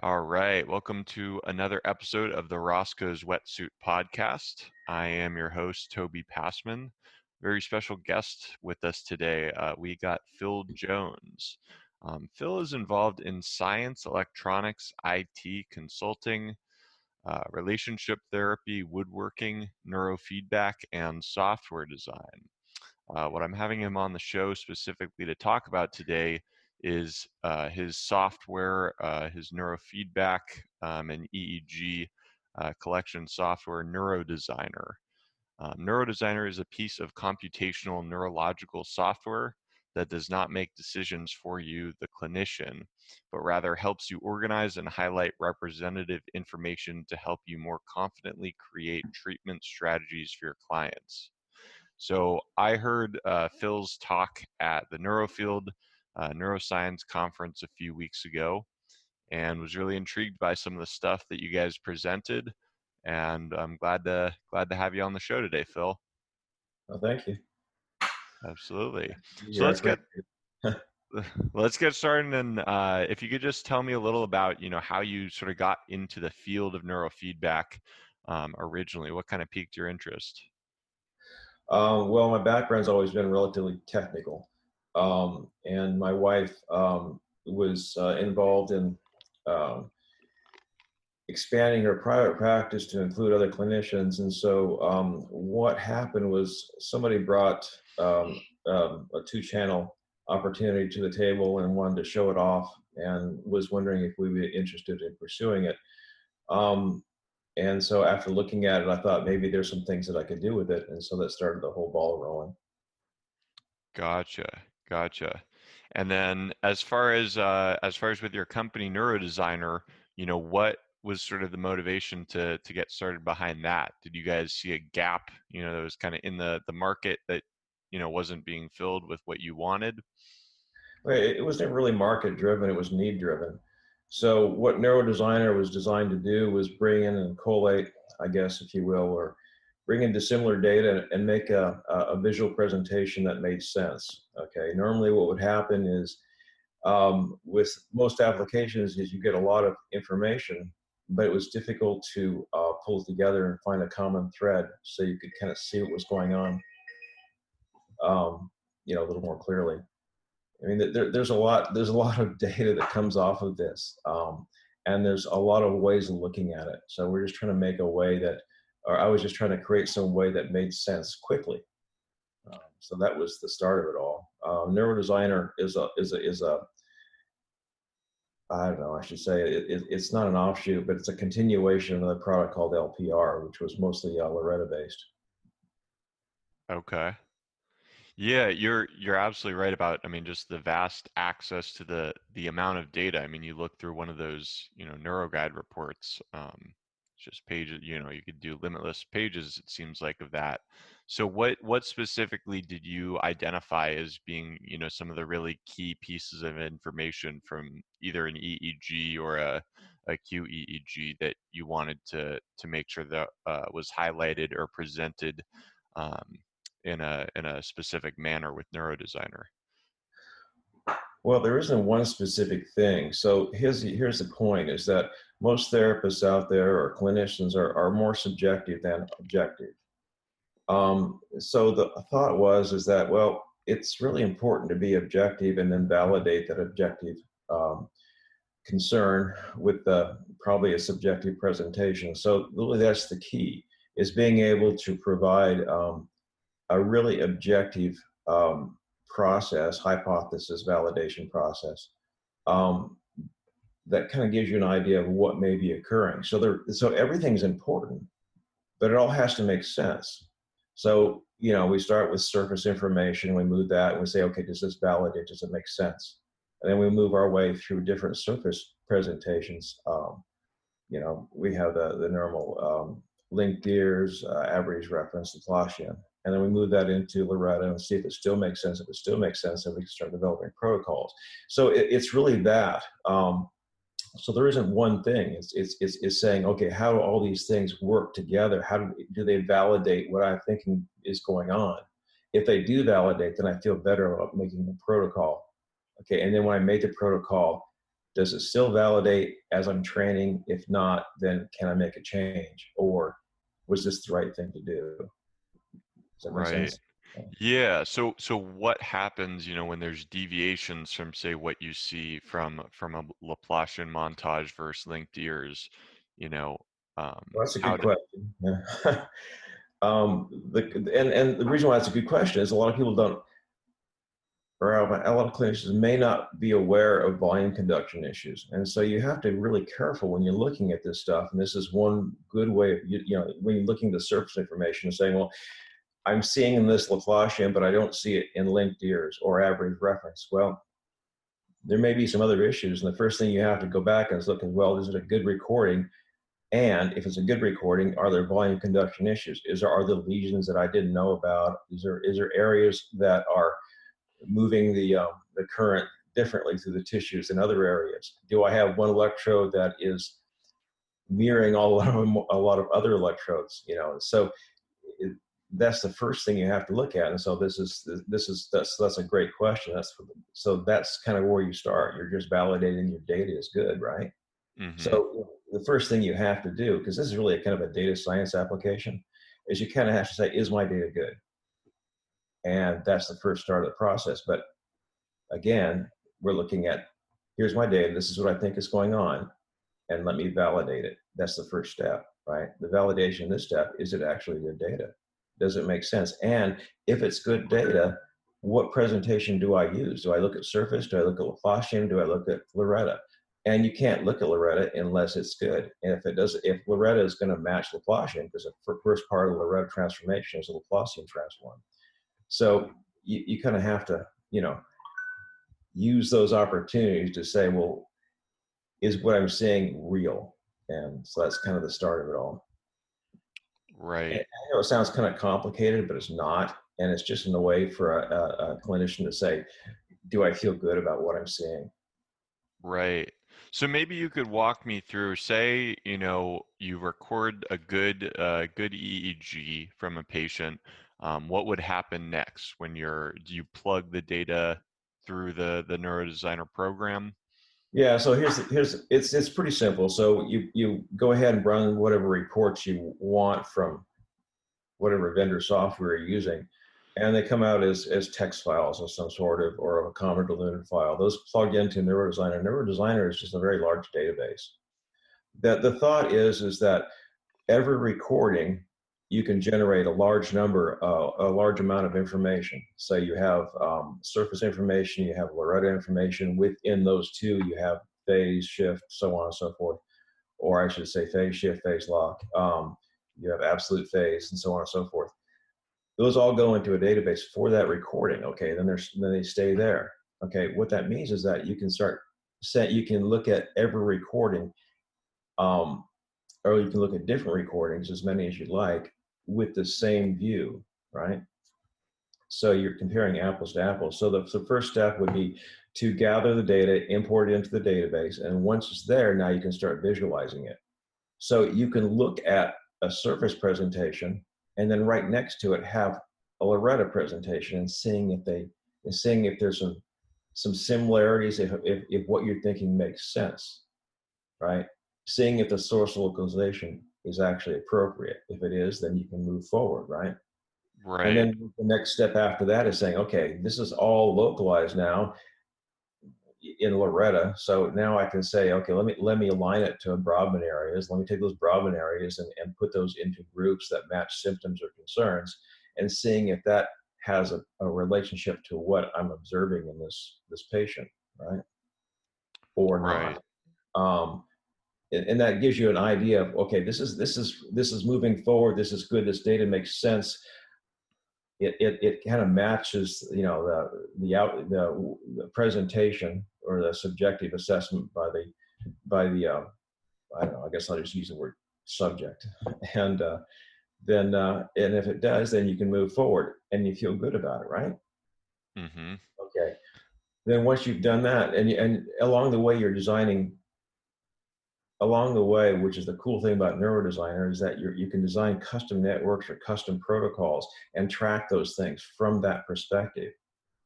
All right. Welcome to another episode of the Roscoe's Wetsuit Podcast. I am your host, Toby Passman. Very special guest with us today. Uh, we got Phil Jones. Um, Phil is involved in science, electronics, IT, consulting, uh, relationship therapy, woodworking, neurofeedback, and software design. Uh, what I'm having him on the show specifically to talk about today is uh, his software, uh, his neurofeedback um, and EEG uh, collection software, NeuroDesigner. Um, NeuroDesigner is a piece of computational neurological software that does not make decisions for you, the clinician, but rather helps you organize and highlight representative information to help you more confidently create treatment strategies for your clients. So I heard uh, Phil's talk at the Neurofield uh, neuroscience conference a few weeks ago and was really intrigued by some of the stuff that you guys presented and i'm glad to glad to have you on the show today phil. Well thank you. Absolutely. So let's get let's get started and uh, if you could just tell me a little about you know how you sort of got into the field of neurofeedback um, originally. What kind of piqued your interest? Um, well my background's always been relatively technical um, and my wife um, was uh, involved in um, expanding her private practice to include other clinicians. And so um, what happened was somebody brought um, um, a two-channel opportunity to the table and wanted to show it off and was wondering if we would be interested in pursuing it. and so after looking at it, I thought maybe there's some things that I could do with it. And so that started the whole ball rolling. Gotcha. Gotcha. And then as far as uh, as far as with your company NeuroDesigner, you know, what was sort of the motivation to to get started behind that? Did you guys see a gap, you know, that was kind of in the the market that you know wasn't being filled with what you wanted? It was never really market driven; it was need driven. So what NeuroDesigner was designed to do was bring in and collate, I guess, if you will, or bring in dissimilar data and make a, a visual presentation that made sense. Okay, normally what would happen is um, with most applications is you get a lot of information, but it was difficult to uh, pull together and find a common thread so you could kind of see what was going on, um, you know, a little more clearly. I mean, there, there's a lot. There's a lot of data that comes off of this, um, and there's a lot of ways of looking at it. So we're just trying to make a way that or I was just trying to create some way that made sense quickly. Um, so that was the start of it all. Um, NeuroDesigner is a is a is a I don't know. I should say it, it, it's not an offshoot, but it's a continuation of a product called LPR, which was mostly uh, LORETA based. Okay. Yeah, you're you're absolutely right about. I mean, just the vast access to the the amount of data. I mean, you look through one of those, you know, NeuroGuide reports. Um, just pages you know you could do limitless pages it seems like of that. So what what specifically did you identify as being you know some of the really key pieces of information from either an eeg or a, a qeeg that you wanted to to make sure that uh, was highlighted or presented um, in a in a specific manner with neurodesigner well, there isn't one specific thing. So here's here's the point: is that most therapists out there or clinicians are, are more subjective than objective. Um, so the thought was is that well, it's really important to be objective and then validate that objective um, concern with the, probably a subjective presentation. So really, that's the key: is being able to provide um, a really objective um, process, hypothesis validation process, um, that kind of gives you an idea of what may be occurring. So there, so everything's important, but it all has to make sense. So you know, we start with surface information, we move that, and we say, okay, does this validate? Does it make sense? And then we move our way through different surface presentations. Um, you know, we have the the normal um, linked ears, uh, Average reference, Laplacian and then we move that into LORETA and see if it still makes sense. If it still makes sense, then we can start developing protocols. So it, it's really that. Um, so there isn't one thing. It's, it's, it's, it's, saying, okay, how do all these things work together? How do, do they validate what I'm thinking is going on? If they do validate, then I feel better about making the protocol. Okay, and then when I make the protocol, does it still validate as I'm training? If not, then can I make a change? Or was this the right thing to do? Right. Yeah. So so what happens, you know, when there's deviations from say what you see from from a Laplacian montage versus linked ears, you know? Um, well, that's a good question. Yeah. um, the and and the reason why that's a good question is a lot of people don't or a lot of clinicians may not be aware of volume conduction issues. And so you have to be really careful when you're looking at this stuff. And this is one good way of, you, you know, when you're looking at the surface information and saying, well, I'm seeing in this Laplacian, but I don't see it in linked ears or average reference. Well, there may be some other issues. And the first thing you have to go back and look at, well, is it a good recording? And if it's a good recording, are there volume conduction issues? Is there, are there lesions that I didn't know about? Is there, is there areas that are moving the, um, the current differently through the tissues in other areas? Do I have one electrode that is mirroring all of, a lot of other electrodes? You know, so that's the first thing you have to look at. And so this is this is that's that's a great question. That's so that's kind of where you start. You're just validating your data is good, right? Mm-hmm. So the first thing you have to do, because this is really a kind of a data science application, is you kind of have to say, is my data good? And that's the first start of the process. But again, we're looking at here's my data, this is what I think is going on, and let me validate it. That's the first step, right? The validation in this step is it actually good data? Does it make sense? And if it's good data, what presentation do I use? Do I look at surface? Do I look at Laplacian? Do I look at LORETA? And you can't look at LORETA unless it's good. And if it does, if LORETA is going to match Laplacian, because the first part of the LORETA transformation is a Laplacian transform. So you, you kind of have to, you know, use those opportunities to say, well, is what I'm saying real? And so that's kind of the start of it all. Right. And I know it sounds kind of complicated, but it's not. And it's just in a way for a, a, a clinician to say, do I feel good about what I'm seeing? Right. So maybe you could walk me through. Say, you know, you record a good, uh, good EEG from a patient um, what would happen next when you're do you plug the data through the the neurodesigner program yeah so here's here's it's it's pretty simple. So you you go ahead and run whatever reports you want from whatever vendor software you're using and they come out as as text files of some sort of or a comma delimited file. Those plug into neurodesigner. Neurodesigner is just a very large database. That the thought is is that every recording you can generate a large number, uh, a large amount of information. So you have um, surface information, you have LORETA information. Within those two, you have phase shift, so on and so forth, or I should say phase shift, phase lock. Um, you have absolute phase, and so on and so forth. Those all go into a database for that recording. Okay, then there's then they stay there. Okay, what that means is that you can start set. You can look at every recording. Um, or you can look at different recordings, as many as you'd like, with the same view, right? So you're comparing apples to apples. So the, the first step would be to gather the data, import it into the database, and once it's there, now you can start visualizing it. So you can look at a surface presentation and then right next to it have a LORETA presentation and seeing if they and seeing if there's some some similarities if, if, if what you're thinking makes sense, right? Seeing if the source localization is actually appropriate. If it is, then you can move forward, right? Right. And then the next step after that is saying, okay, this is all localized now in LORETA. So now I can say, okay, let me let me align it to Brodmann areas. Let me take those Brodmann areas and, and put those into groups that match symptoms or concerns and seeing if that has a, a relationship to what I'm observing in this this patient, right? Or not. Right. Um, and that gives you an idea of okay this is this is this is moving forward. This is good. This data makes sense. It it, it kind of matches you know the the out the, the presentation or the subjective assessment by the by the uh, I don't know I guess I'll just use the word subject. And uh, then uh, and if it does then you can move forward and you feel good about it right? Mm-hmm. okay. Then once you've done that and and along the way you're designing along the way, which is the cool thing about neurodesigner, is that you you can design custom networks or custom protocols and track those things from that perspective.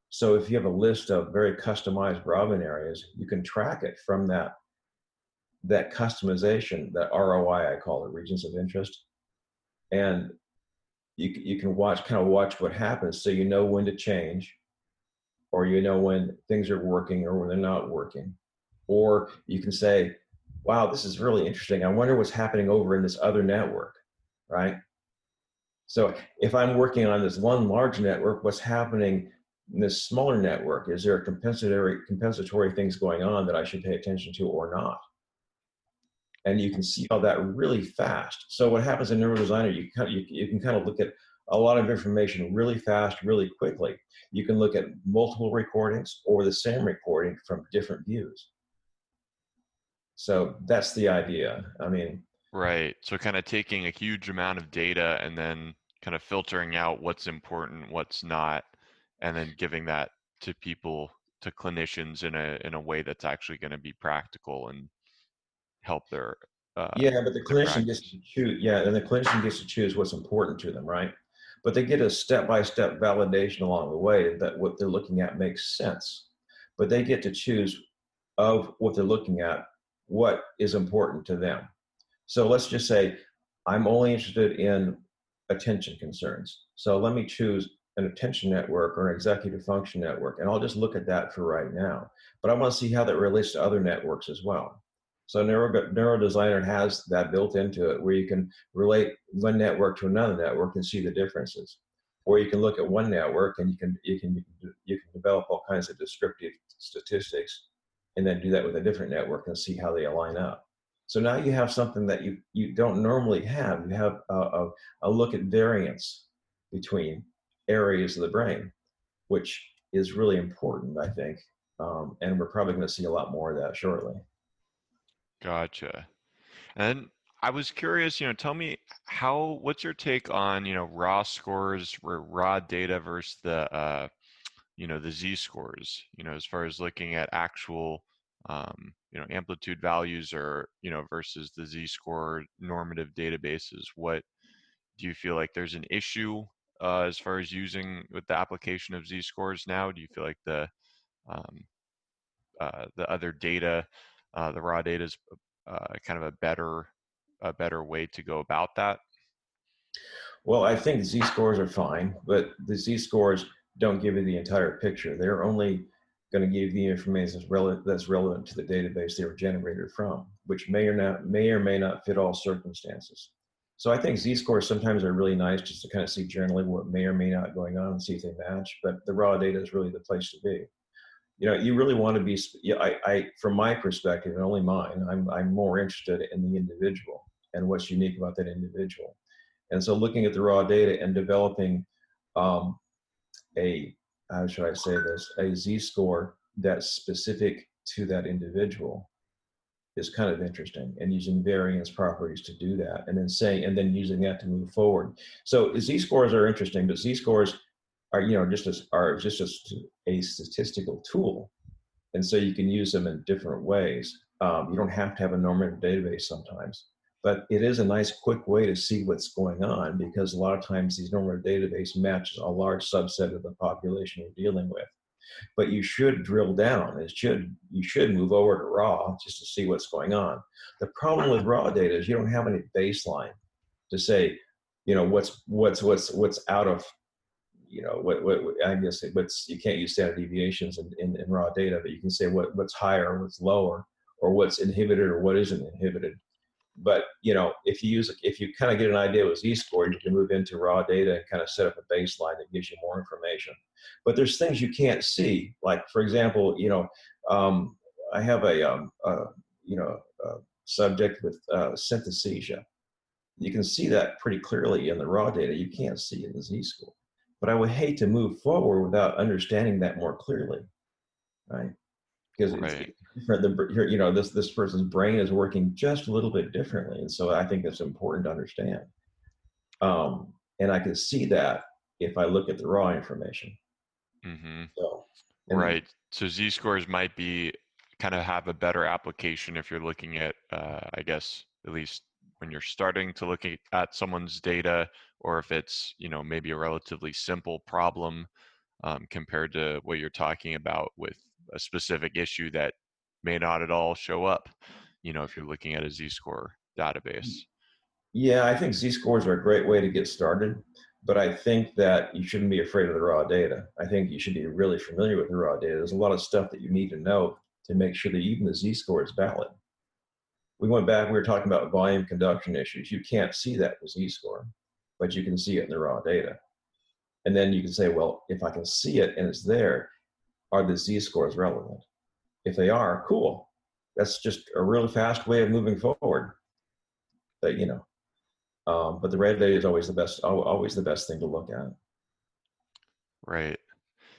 So if you have a list of very customized Brodmann areas, you can track it from that that customization, that ROI I call it, regions of interest, and you you can watch kind of watch what happens, so you know when to change, or you know when things are working or when they're not working, or you can say, "Wow, this is really interesting. I wonder what's happening over in this other network," right? So if I'm working on this one large network, what's happening in this smaller network? Is there compensatory compensatory things going on that I should pay attention to or not? And you can see all that really fast. So what happens in NeuroDesigner, you can, you, you can kind of look at a lot of information really fast, really quickly. You can look at multiple recordings or the same recording from different views. So that's the idea. I mean, right. So kind of taking a huge amount of data and then kind of filtering out what's important, what's not, and then giving that to people to clinicians in a in a way that's actually going to be practical and help their uh, yeah but the clinician gets to choose yeah and the clinician gets to choose what's important to them right but they get a step-by-step validation along the way that what they're looking at makes sense but they get to choose of what they're looking at what is important to them so let's just say i'm only interested in attention concerns so let me choose an attention network or an executive function network. And I'll just look at that for right now. But I want to see how that relates to other networks as well. So Neuro, NeuroDesigner has that built into it where you can relate one network to another network and see the differences. Or you can look at one network and you can you can you can develop all kinds of descriptive statistics and then do that with a different network and see how they align up. So now you have something that you, you don't normally have. You have a, a, a look at variance between areas of the brain, which is really important, I think. Um, and we're probably going to see a lot more of that shortly. Gotcha. And I was curious, you know, tell me how, what's your take on, you know, raw scores, raw data versus the, uh, you know, the Z scores, you know, as far as looking at actual, um, you know, amplitude values or, you know, versus the Z score normative databases. What do you feel like there's an issue uh, as far as using with the application of Z scores now? Do you feel like the um, uh, the other data, uh, the raw data is uh, kind of a better a better way to go about that? Well, I think Z scores are fine, but the Z scores don't give you the entire picture. They're only going to give you the information that's relevant, that's relevant to the database they were generated from, which may or not may or may not fit all circumstances. So I think z-scores sometimes are really nice just to kind of see generally what may or may not going on and see if they match. But the raw data is really the place to be. You know, you really want to be. I, I, from my perspective, and only mine, I'm, I'm more interested in the individual and what's unique about that individual. And so, looking at the raw data and developing um, a how should I say this a z-score that's specific to that individual is kind of interesting and using variance properties to do that and then saying and then using that to move forward. So z scores are interesting but z scores are you know just as are just as a statistical tool. And so you can use them in different ways. Um, you don't have to have a normative database sometimes but it is a nice quick way to see what's going on because a lot of times these normative database matches a large subset of the population you're dealing with but you should drill down. It should you should move over to raw just to see what's going on. The problem with raw data is you don't have any baseline to say, you know, what's what's what's what's out of you know what, what, I guess what's you can't use standard deviations in, in, in, raw data, but you can say what what's higher, what's lower, or what's inhibited or what isn't inhibited. But you know, if you use if you kind of get an idea with z-score, you can move into raw data and kind of set up a baseline that gives you more information. But there's things you can't see, like for example, you know, um, I have a, um, you know a subject with uh, synesthesia. You can see that pretty clearly in the raw data. You can't see in the z-score. But I would hate to move forward without understanding that more clearly, right? Because right different. The, you know, this this person's brain is working just a little bit differently, and so I think it's important to understand. Um, and I can see that if I look at the raw information. Mm-hmm. So, right. So Z scores might be kind of have a better application if you're looking at, uh, I guess, at least when you're starting to look at someone's data, or if it's you know maybe a relatively simple problem um, compared to what you're talking about with a specific issue that may not at all show up, you know, if you're looking at a z-score database. Yeah, I think z-scores are a great way to get started, but I think that you shouldn't be afraid of the raw data. I think you should be really familiar with the raw data. There's a lot of stuff that you need to know to make sure that even the z-score is valid. We went back, we were talking about volume conduction issues. You can't see that with z-score, but you can see it in the raw data. And then you can say, well, if I can see it and it's there, are the z-scores relevant? If they are, cool. That's just a really fast way of moving forward. But you know, um, but the red data is always the best, always the best thing to look at. Right.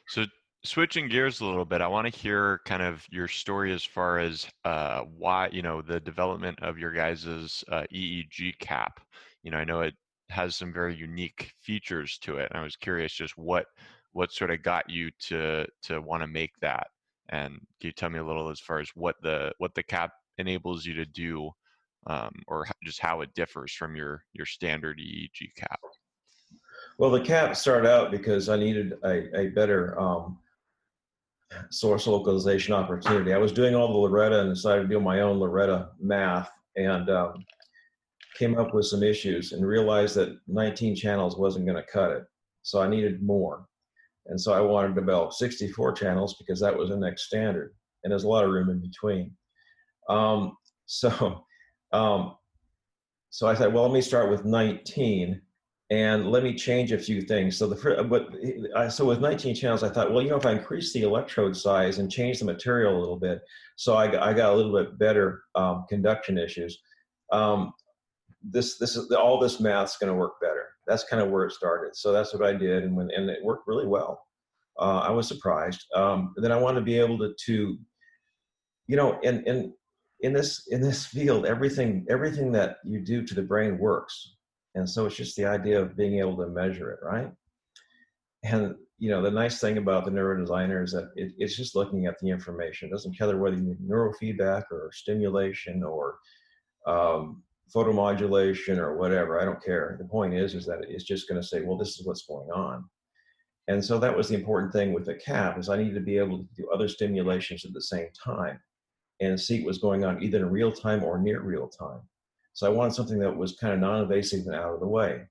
So switching gears a little bit, I want to hear kind of your story as far as uh, why you know the development of your guys's uh, EEG cap. You know, I know it has some very unique features to it, I was curious just what what sort of got you to to want to make that. And can you tell me a little as far as what the what the cap enables you to do, um, or just how it differs from your your standard EEG cap? Well, the cap started out because I needed a, a better um, source localization opportunity. I was doing all the LORETA and decided to do my own LORETA math and um, came up with some issues and realized that 19 channels wasn't going to cut it. So I needed more. And so I wanted to develop 64 channels because that was the next standard. And there's a lot of room in between. Um, so, um, so I said, well, let me start with 19 and let me change a few things. So the but I, so with 19 channels, I thought, well, you know, if I increase the electrode size and change the material a little bit, so I, I got a little bit better um, conduction issues. Um, this this is all this math's going to work better. That's kind of where it started. So that's what I did, and when and it worked really well. Uh, I was surprised. Um, then I wanted to be able to to, you know, in in in this in this field, everything everything that you do to the brain works, and so it's just the idea of being able to measure it, right? And you know, the nice thing about the neurodesigner is that it, it's just looking at the information. It doesn't care whether you need neurofeedback or stimulation or um, photomodulation or whatever. I don't care. The point is, is that it's just going to say, well, this is what's going on. And so that was the important thing with the cap is I needed to be able to do other stimulations at the same time and see what was going on either in real time or near real time. So I wanted something that was kind of non-invasive and out of the way.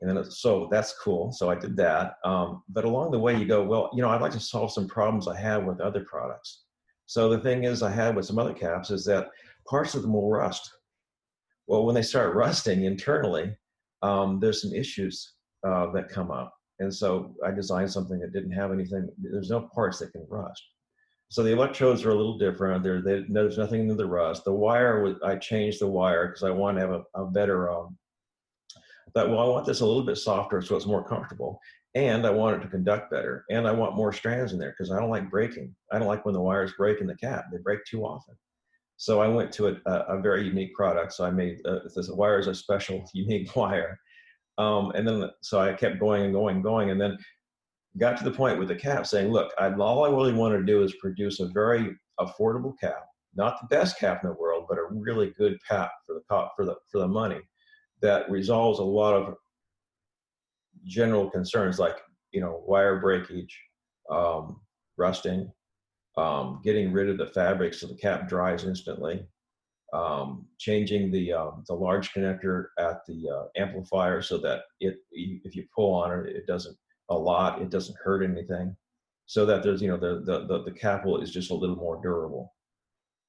And then, so that's cool. So I did that. Um, but along the way, you go, well, you know, I'd like to solve some problems I have with other products. So the thing is, I had with some other caps is that parts of them will rust. Well, when they start rusting internally, um, there's some issues uh, that come up. And so I designed something that didn't have anything, there's no parts that can rust. So the electrodes are a little different. There, they, there's nothing in the rust. The wire, was, I changed the wire because I want to have a, a better, um, thought, well, I want this a little bit softer so it's more comfortable. And I want it to conduct better. And I want more strands in there because I don't like breaking. I don't like when the wires break in the cap. They break too often. So I went to a, a very unique product. So I made uh, this wire is a special unique wire. Um, and then so I kept going and going and going, and then got to the point with the cap saying, "Look, I, all I really want to do is produce a very affordable cap, not the best cap in the world, but a really good cap for the for the for the money that resolves a lot of general concerns like you know wire breakage, um, rusting, um, getting rid of the fabric so the cap dries instantly, um, changing the um, the large connector at the uh, amplifier so that it if you pull on it it doesn't a lot it doesn't hurt anything, so that there's you know the the the, the capital is just a little more durable.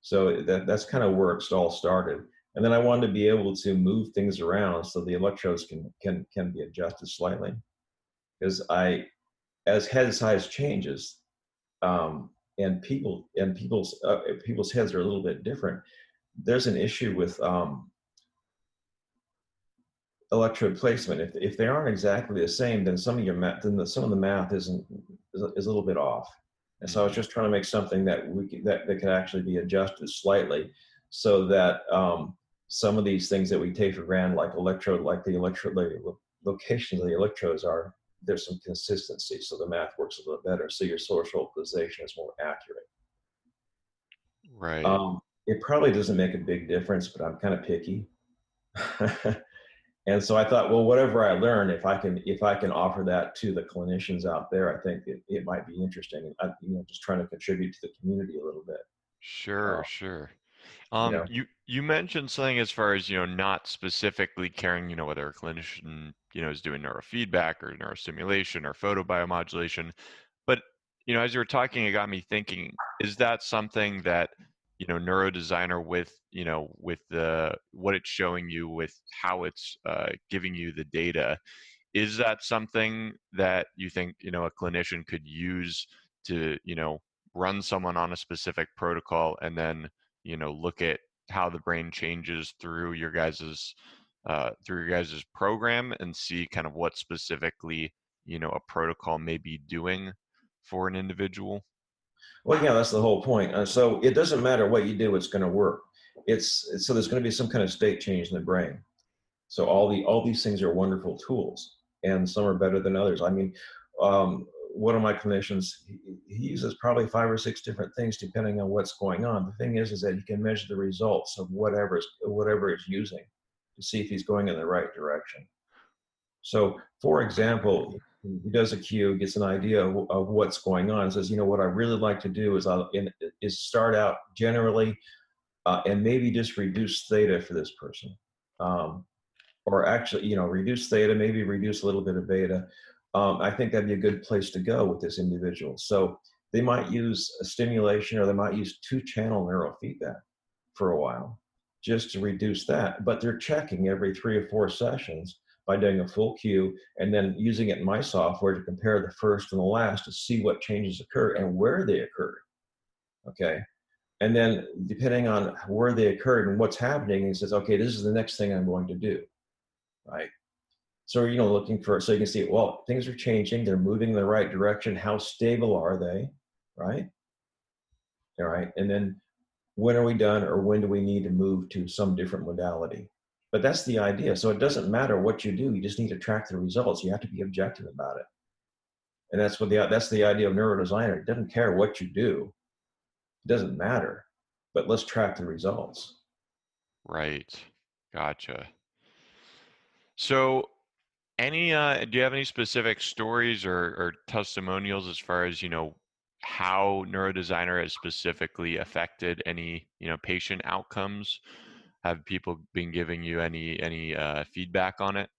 So that that's kind of where it all started. And then I wanted to be able to move things around so the electrodes can can can be adjusted slightly, because I, as head size changes, um, and people and people's uh, people's heads are a little bit different. There's an issue with um, electrode placement. If if they aren't exactly the same, then some of your math, then the, some of the math isn't is a, is a little bit off. And so I was just trying to make something that we could, that that could actually be adjusted slightly, so that um, some of these things that we take for granted, like electrode, like the electrode locations of the electrodes are there's some consistency, so the math works a little better. So your source localization is more accurate. Right. Um, it probably doesn't make a big difference, but I'm kind of picky. and so I thought, well, whatever I learn, if I can if I can offer that to the clinicians out there, I think it, it might be interesting. I, you know, just trying to contribute to the community a little bit. Sure, uh, sure. Um, you, know. you you mentioned something as far as you know, not specifically caring, you know, whether a clinician you know is doing neurofeedback or neurostimulation or photobiomodulation, but you know, as you were talking, it got me thinking: is that something that you know neurodesigner with you know with the what it's showing you with how it's uh, giving you the data is that something that you think you know a clinician could use to you know run someone on a specific protocol and then you know look at how the brain changes through your guys's uh, through your guys's program and see kind of what specifically you know a protocol may be doing for an individual well, yeah, that's the whole point. Uh, so it doesn't matter what you do; it's going to work. It's, it's so there's going to be some kind of state change in the brain. So all the all these things are wonderful tools, and some are better than others. I mean, um, one of my clinicians he, he, uses probably five or six different things depending on what's going on. The thing is, is that you can measure the results of whatever whatever it's using to see if he's going in the right direction. So, for example, he does a cue, gets an idea of, what's going on, says, you know, what I really like to do is I'll, is start out generally uh, and maybe just reduce theta for this person. Um, or actually, you know, reduce theta, maybe reduce a little bit of beta. Um, I think that'd be a good place to go with this individual. So they might use a stimulation or they might use two channel neurofeedback for a while just to reduce that. But they're checking every three or four sessions by doing a full cue and then using it in my software to compare the first and the last to see what changes occur and where they occurred. Okay. And then depending on where they occurred and what's happening, he says, okay, this is the next thing I'm going to do. Right. So, you know, looking for, so you can see, well, things are changing. They're moving in the right direction. How stable are they? Right. All right. And then when are we done or when do we need to move to some different modality? But that's the idea. So it doesn't matter what you do. You just need to track the results. You have to be objective about it. And that's what the that's the idea of neurodesigner. It doesn't care what you do. It doesn't matter. But let's track the results. Right. Gotcha. So any uh do you have any specific stories or, or testimonials as far as, you know, how neurodesigner has specifically affected any, you know, patient outcomes? have people been giving you any any uh, feedback on it?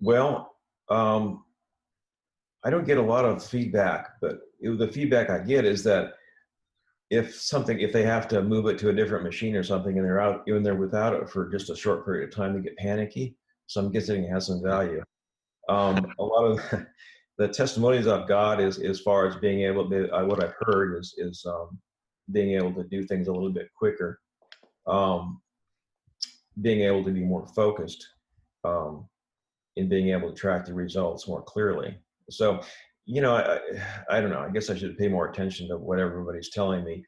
Well, um, I don't get a lot of feedback, but it, the feedback I get is that if something, if they have to move it to a different machine or something, and they're out, even they're without it for just a short period of time, they get panicky. So I'm guessing it has some value. Um, a lot of the testimonies I've got is as far as being able to, uh, what I've heard is is um, being able to do things a little bit quicker um, being able to be more focused um, in being able to track the results more clearly. So, you know, I, I don't know. I guess I should pay more attention to what everybody's telling me.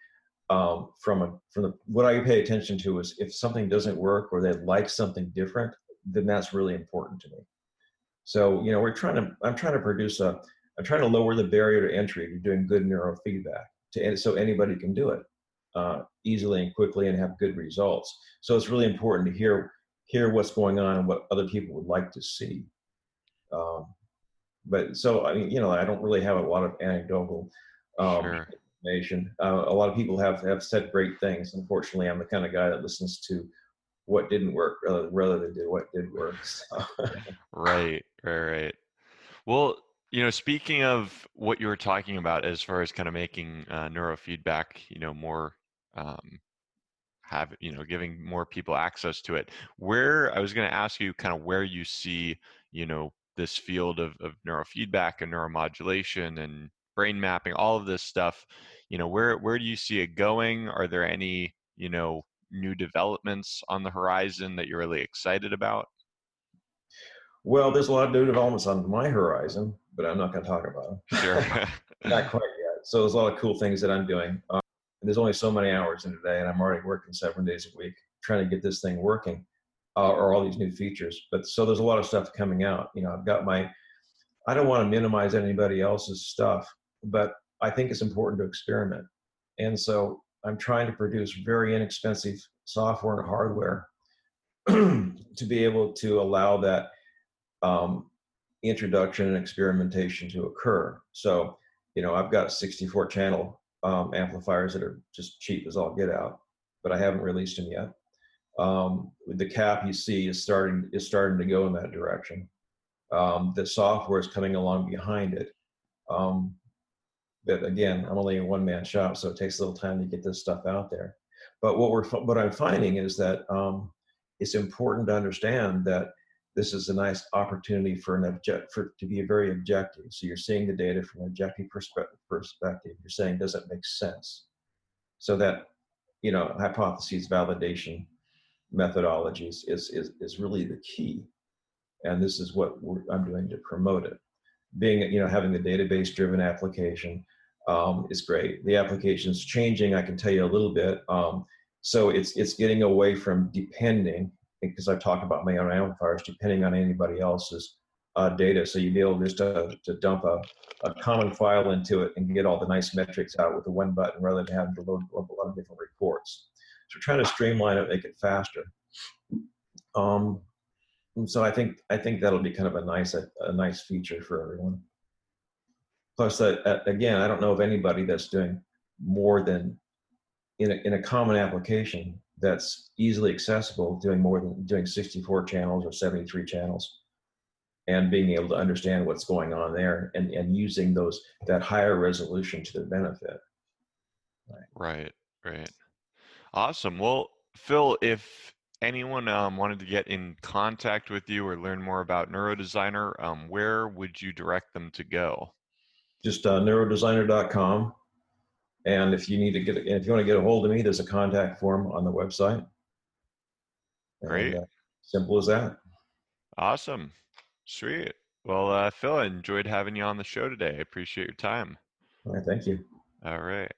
Um, from a from the what I pay attention to is if something doesn't work or they like something different, then that's really important to me. So, you know, we're trying to I'm trying to produce a I'm trying to lower the barrier to entry to doing good neurofeedback to so anybody can do it uh, easily and quickly and have good results. So it's really important to hear hear what's going on and what other people would like to see. Um, but so I mean, you know, I don't really have a lot of anecdotal um, sure. information. Uh, a lot of people have have said great things. Unfortunately, I'm the kind of guy that listens to what didn't work rather, rather than do what did work. So. right, right, right. Well, you know, speaking of what you were talking about as far as kind of making uh, neurofeedback, you know, more um, have you know giving more people access to it where i was going to ask you kind of where you see you know this field of, of neurofeedback and neuromodulation and brain mapping all of this stuff you know where where do you see it going are there any you know new developments on the horizon that you're really excited about well there's a lot of new developments on my horizon but i'm not going to talk about them sure not quite yet so there's a lot of cool things that i'm doing um, there's only so many hours in a day, and I'm already working seven days a week trying to get this thing working, uh, or all these new features. But so there's a lot of stuff coming out. You know, I've got my. I don't want to minimize anybody else's stuff, but I think it's important to experiment, and so I'm trying to produce very inexpensive software and hardware to be able to allow that um, introduction and experimentation to occur. So, you know, I've got 64 channel um, amplifiers that are just cheap as all get out, but I haven't released them yet. Um, the cap you see is starting is starting to go in that direction. Um, the software is coming along behind it. Um, but again, I'm only a one man shop, so it takes a little time to get this stuff out there. But what we're what I'm finding is that um, it's important to understand that this is a nice opportunity for an object for to be very objective. So you're seeing the data from an objective perspective. Perspective. You're saying does it make sense? So that you know hypotheses validation methodologies is is is really the key, and this is what I'm doing to promote it. Being you know having the database driven application um, is great. The application is changing. I can tell you a little bit. Um, so it's it's getting away from depending because I've talked about my own amplifiers, depending on anybody else's uh, data. So you'd be able just to, to dump a, a common file into it and get all the nice metrics out with the one button rather than having to load, up a lot of different reports. So we're trying to streamline it, make it faster. Um, so I think I think that'll be kind of a nice a, a nice feature for everyone. Plus, uh, uh again, I don't know of anybody that's doing more than in a, in a common application that's easily accessible, doing more than doing 64 channels or 73 channels, and being able to understand what's going on there and, and using those that higher resolution to their benefit. Right. Right. Right. Awesome. Well, Phil, if anyone um, wanted to get in contact with you or learn more about Neurodesigner, um, where would you direct them to go? Just uh, neurodesigner.com and if you need to get, if you want to get a hold of me, there's a contact form on the website. Great. And, uh, simple as that. Awesome. Sweet. Well, uh, Phil, I enjoyed having you on the show today. I appreciate your time. All right. Thank you. All right.